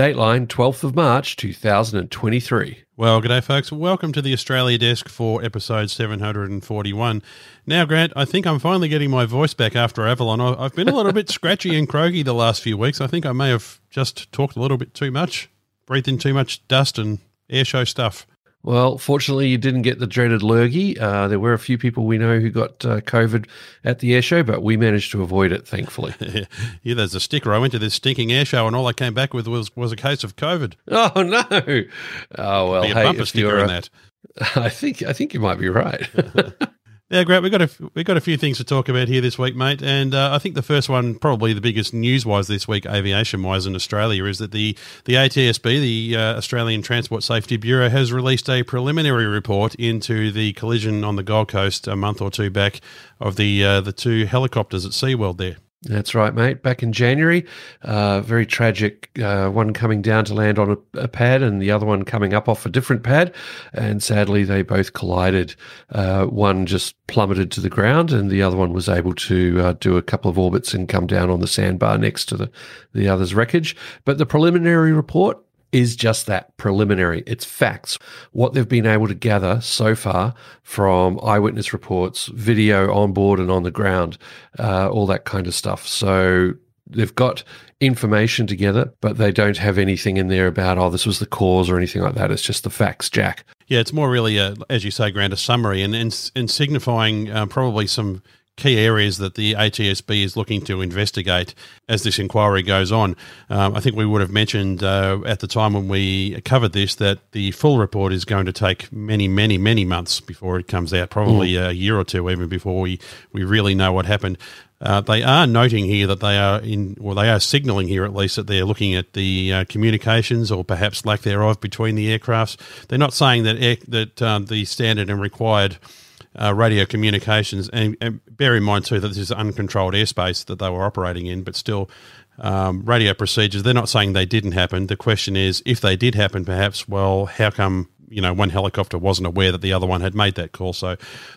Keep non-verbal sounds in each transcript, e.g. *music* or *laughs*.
Dateline 12th of March 2023. Well, good day, folks. Welcome to the Australia Desk for episode 741. Now, Grant, I think I'm finally getting my voice back after Avalon. I've been a little bit *laughs* scratchy and croaky the last few weeks. I think I may have just talked a little bit too much, breathed in too much dust and airshow stuff. Well, fortunately, you didn't get the dreaded lurgy. Uh, there were a few people we know who got uh, COVID at the air show, but we managed to avoid it, thankfully. *laughs* yeah, there's a sticker. I went to this stinking air show, and all I came back with was, was a case of COVID. *laughs* Oh no! Oh well, Be a hey, bumper sticker uh, that. *laughs* I think I think you might be right. Yeah, Grant, we've got a we got a few things to talk about here this week, mate. And uh, I think the first one, probably the biggest news wise this week, aviation wise in Australia, is that the the ATSB, the uh, Australian Transport Safety Bureau, has released a preliminary report into the collision on the Gold Coast a month or two back of the uh, the two helicopters at SeaWorld there. That's right, mate. Back in January, uh, very tragic. Uh, one coming down to land on a, a, pad, and the other one coming up off a different pad. And sadly, they both collided. Uh, one just plummeted to the ground, and the other one was able to uh, do a couple of orbits and come down on the sandbar next to the the other's wreckage. But the preliminary report is just that preliminary. It's facts. What they've been able to gather so far from eyewitness reports, video on board and on the ground, uh, all that kind of stuff. So they've got information together, but they don't have anything in there about, oh, this was the cause or anything like that. It's just the facts, Jack. Yeah, it's more really, a, as you say, Grant, a summary and, and, and signifying uh, probably some key areas that the ATSB is looking to investigate as this inquiry goes on. Um, I think we would have mentioned uh, at the time when we covered this that the full report is going to take many, many, many months before it comes out, probably mm. a year or two even before we, we really know what happened. Uh, they are noting here that they are in, well, they are signalling here at least that they're looking at the uh, communications or perhaps lack thereof between the aircrafts. They're not saying that air, that um, the standard and required uh, radio communications. And, and, bear in mind, too, that this is uncontrolled airspace that they were operating in, but still, um, radio procedures, they're not saying they didn't happen. The question is, if they did happen, perhaps, well, how come? You know, one helicopter wasn't aware that the other one had made that call. So,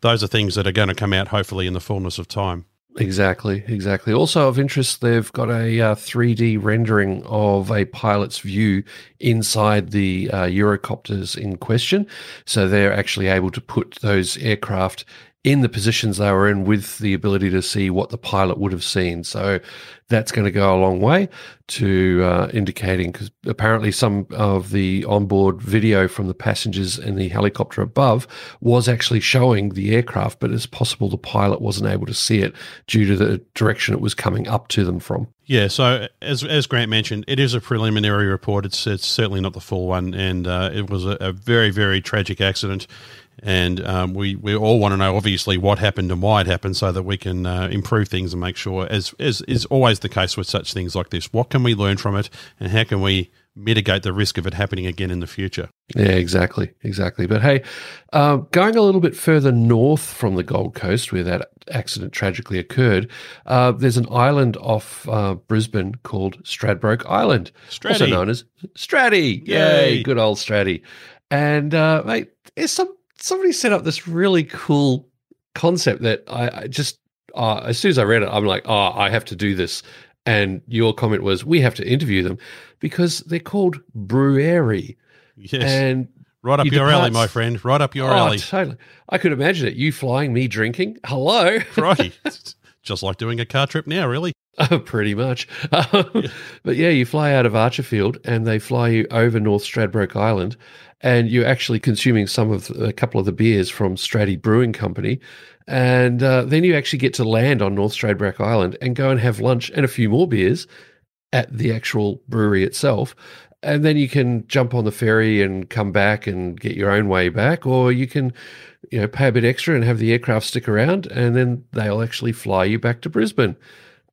those are things that are going to come out hopefully in the fullness of time. Exactly, exactly. Also of interest, they've got a uh, 3D rendering of a pilot's view inside the uh, Eurocopters in question. So they're actually able to put those aircraft in the positions they were in with the ability to see what the pilot would have seen. So that's going to go a long way to uh, indicating because apparently some of the onboard video from the passengers in the helicopter above was actually showing the aircraft, but it's possible the pilot wasn't able to see it due to the direction it was coming up to them from. Yeah, so as as Grant mentioned, it is a preliminary report. It's it's certainly not the full one, and uh, it was a, a very very tragic accident and um, we, we all want to know obviously what happened and why it happened so that we can uh, improve things and make sure as, as is always the case with such things like this what can we learn from it and how can we mitigate the risk of it happening again in the future? Yeah exactly exactly. But hey uh, going a little bit further north from the gold coast where that accident tragically occurred uh, there's an island off uh, brisbane called stradbroke island Straddy. also known as straddy yay, yay. good old straddy and uh, mate there's some somebody set up this really cool concept that I, I just uh, as soon as I read it, I'm like, oh, I have to do this. And your comment was, we have to interview them because they're called Brewairy. Yes. And right up your alley, my friend. Right up your oh, alley. Totally. I could imagine it. You flying, me drinking. Hello. Righty. *laughs* Just like doing a car trip now, really. *laughs* Oh, pretty much. *laughs* yeah. But yeah, you fly out of Archerfield and they fly you over North Stradbroke Island and you're actually consuming some of a couple of the beers from Straddy Brewing Company. And uh, then you actually get to land on North Stradbroke Island and go and have lunch and a few more beers at the actual brewery itself. And then you can jump on the ferry and come back and get your own way back, or you can, you know, pay a bit extra and have the aircraft stick around, and then they'll actually fly you back to Brisbane.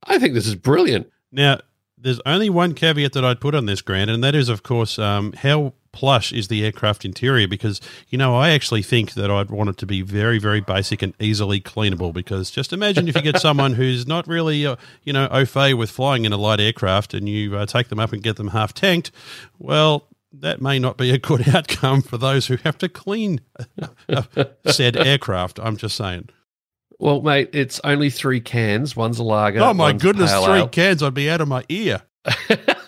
I think this is brilliant. Now, there's only one caveat that I'd put on this, Grant, and that is, of course, um, how plush is the aircraft interior because you know I actually think that I'd want it to be very very basic and easily cleanable because just imagine if you get someone *laughs* who's not really uh, you know au fait with flying in a light aircraft and you uh, take them up and get them half tanked well that may not be a good *laughs* outcome for those who have to clean said aircraft I'm just saying. Well mate it's only 3 cans. One's a lager oh my goodness 3 ale. cans I'd be out of my ear *laughs*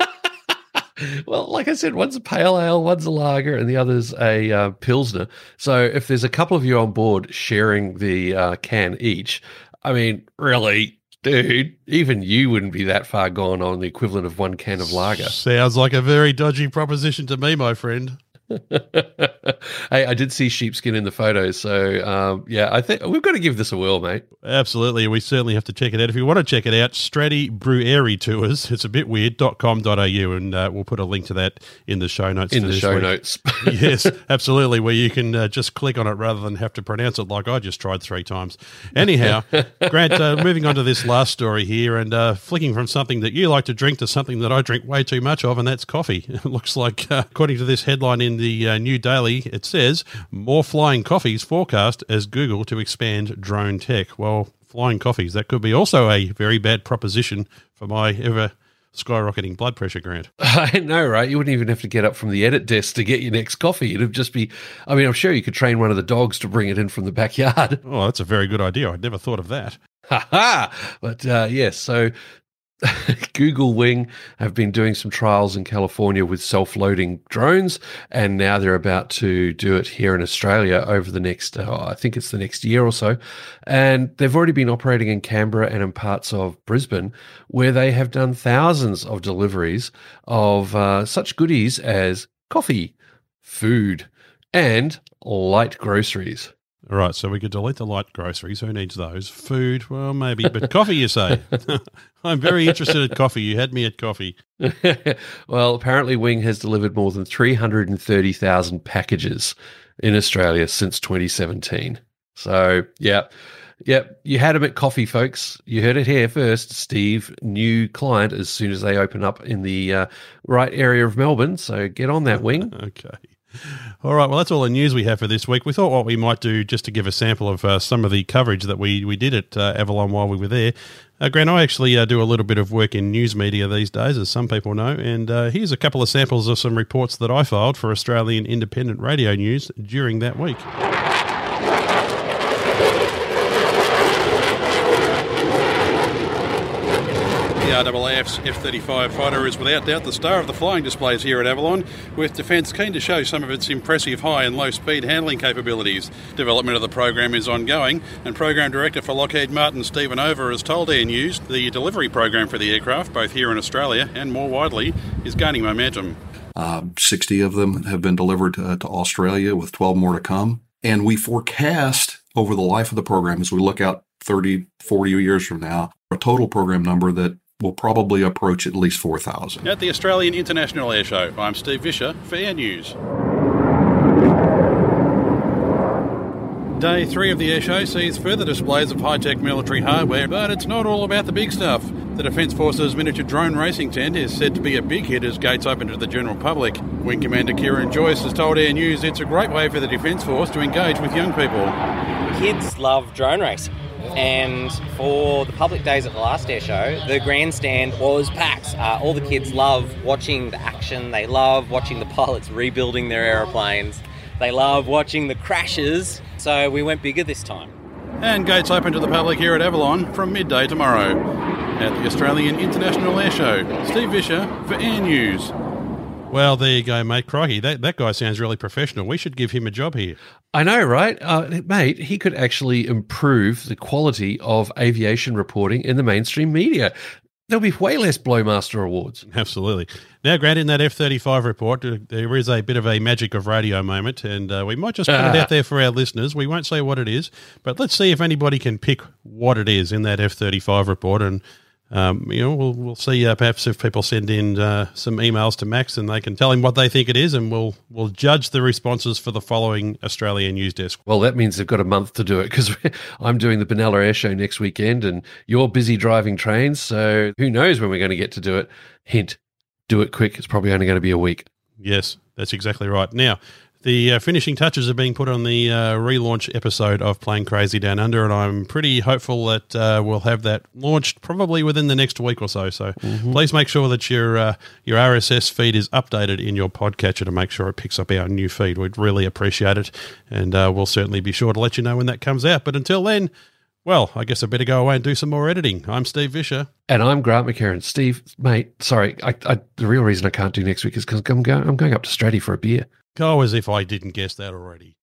well, like I said, one's a pale ale, one's a lager, and the other's a uh, pilsner. So if there's a couple of you on board sharing the uh, can each, I mean, really, dude, even you wouldn't be that far gone on the equivalent of one can of lager. Sounds like a very dodgy proposition to me, my friend. *laughs* hey, I did see sheepskin in the photos, so um, yeah, I think we've got to give this a whirl, mate. Absolutely, we certainly have to check it out. If you want to check it out, Straddy Brewairy Tours. It's a bit weird. .com.au, and uh, we'll put a link to that in the show notes. In the show week. notes, *laughs* yes, absolutely, where you can uh, just click on it rather than have to pronounce it like I just tried three times. Anyhow, *laughs* Grant, uh, moving on to this last story here, and uh, flicking from something that you like to drink to something that I drink way too much of, and that's coffee. It looks like, uh, according to this headline in the uh, New Daily, it says more flying coffees forecast as Google to expand drone tech. Well, flying coffees, that could be also a very bad proposition for my ever skyrocketing blood pressure, Grant. *laughs* I know, right? You wouldn't even have to get up from the edit desk to get your next coffee. It'd just be, I mean, I'm sure you could train one of the dogs to bring it in from the backyard. Oh, that's a very good idea. I'd never thought of that. *laughs* Ha ha! But uh, yes, so *laughs* Google Wing have been doing some trials in California with self loading drones, and now they're about to do it here in Australia over the next, uh, I think it's the next year or so. And they've already been operating in Canberra and in parts of Brisbane, where they have done thousands of deliveries of uh, such goodies as coffee, food, and light groceries. All right, so we could delete the light groceries. Who needs those? Food, well, maybe, but coffee, you say? *laughs* I'm very interested in coffee. You had me at coffee. *laughs* well, apparently, Wing has delivered more than 330,000 packages in Australia since 2017. So, yeah. Yep, you had him at coffee, folks. You heard it here first. Steve, new client as soon as they open up in the uh, right area of Melbourne. So get on that wing. *laughs* okay. All right. Well, that's all the news we have for this week. We thought what we might do just to give a sample of uh, some of the coverage that we, we did at uh, Avalon while we were there. Uh, Grant, I actually uh, do a little bit of work in news media these days, as some people know. And uh, here's a couple of samples of some reports that I filed for Australian Independent Radio News during that week. RAAF's F 35 fighter is without doubt the star of the flying displays here at Avalon, with Defence keen to show some of its impressive high and low speed handling capabilities. Development of the program is ongoing, and Program Director for Lockheed Martin, Stephen Over, has told Air News the delivery program for the aircraft, both here in Australia and more widely, is gaining momentum. Uh, 60 of them have been delivered uh, to Australia, with 12 more to come. And we forecast over the life of the program, as we look out 30, 40 years from now, a total program number that will probably approach at least 4,000. At the Australian International Air Show, I'm Steve Visscher for Air News. Day three of the air show sees further displays of high tech military hardware, but it's not all about the big stuff. The Defence Force's miniature drone racing tent is said to be a big hit as gates open to the general public. Wing Commander Kieran Joyce has told Air News it's a great way for the Defence Force to engage with young people. Kids love drone racing. And for the public days at the last air show, the grandstand was packed. Uh, all the kids love watching the action. They love watching the pilots rebuilding their aeroplanes. They love watching the crashes. So we went bigger this time. And gates open to the public here at Avalon from midday tomorrow. At the Australian International Air Show, Steve Visscher for Air News. Well, there you go, mate. Crikey, that, that guy sounds really professional. We should give him a job here. I know, right? Uh, mate, he could actually improve the quality of aviation reporting in the mainstream media. There'll be way less Blowmaster awards. Absolutely. Now, Grant, in that F 35 report, uh, there is a bit of a magic of radio moment, and uh, we might just put it *laughs* out there for our listeners. We won't say what it is, but let's see if anybody can pick what it is in that F 35 report. And um, you know, we'll, we'll see uh, perhaps if people send in uh, some emails to Max and they can tell him what they think it is, and we'll we'll judge the responses for the following Australian news desk. Well, that means they've got a month to do it because *laughs* I'm doing the Benalla Air Show next weekend, and you're busy driving trains, so who knows when we're going to get to do it? Hint: do it quick. It's probably only going to be a week. Yes, that's exactly right. Now, the uh, finishing touches are being put on the uh, relaunch episode of Plane Crazy Down Under, and I'm pretty hopeful that uh, we'll have that launched probably within the next week or so. So mm-hmm. please make sure that your uh, your RSS feed is updated in your podcatcher to make sure it picks up our new feed. We'd really appreciate it, and uh, we'll certainly be sure to let you know when that comes out. But until then, Well, I guess I better go away and do some more editing. I'm Steve Visscher. And I'm Grant McHerron. Steve, mate, sorry. I, I, the real reason I can't do next week is because I'm going, I'm going up to Straddy for a beer. Go as if I didn't guess that already.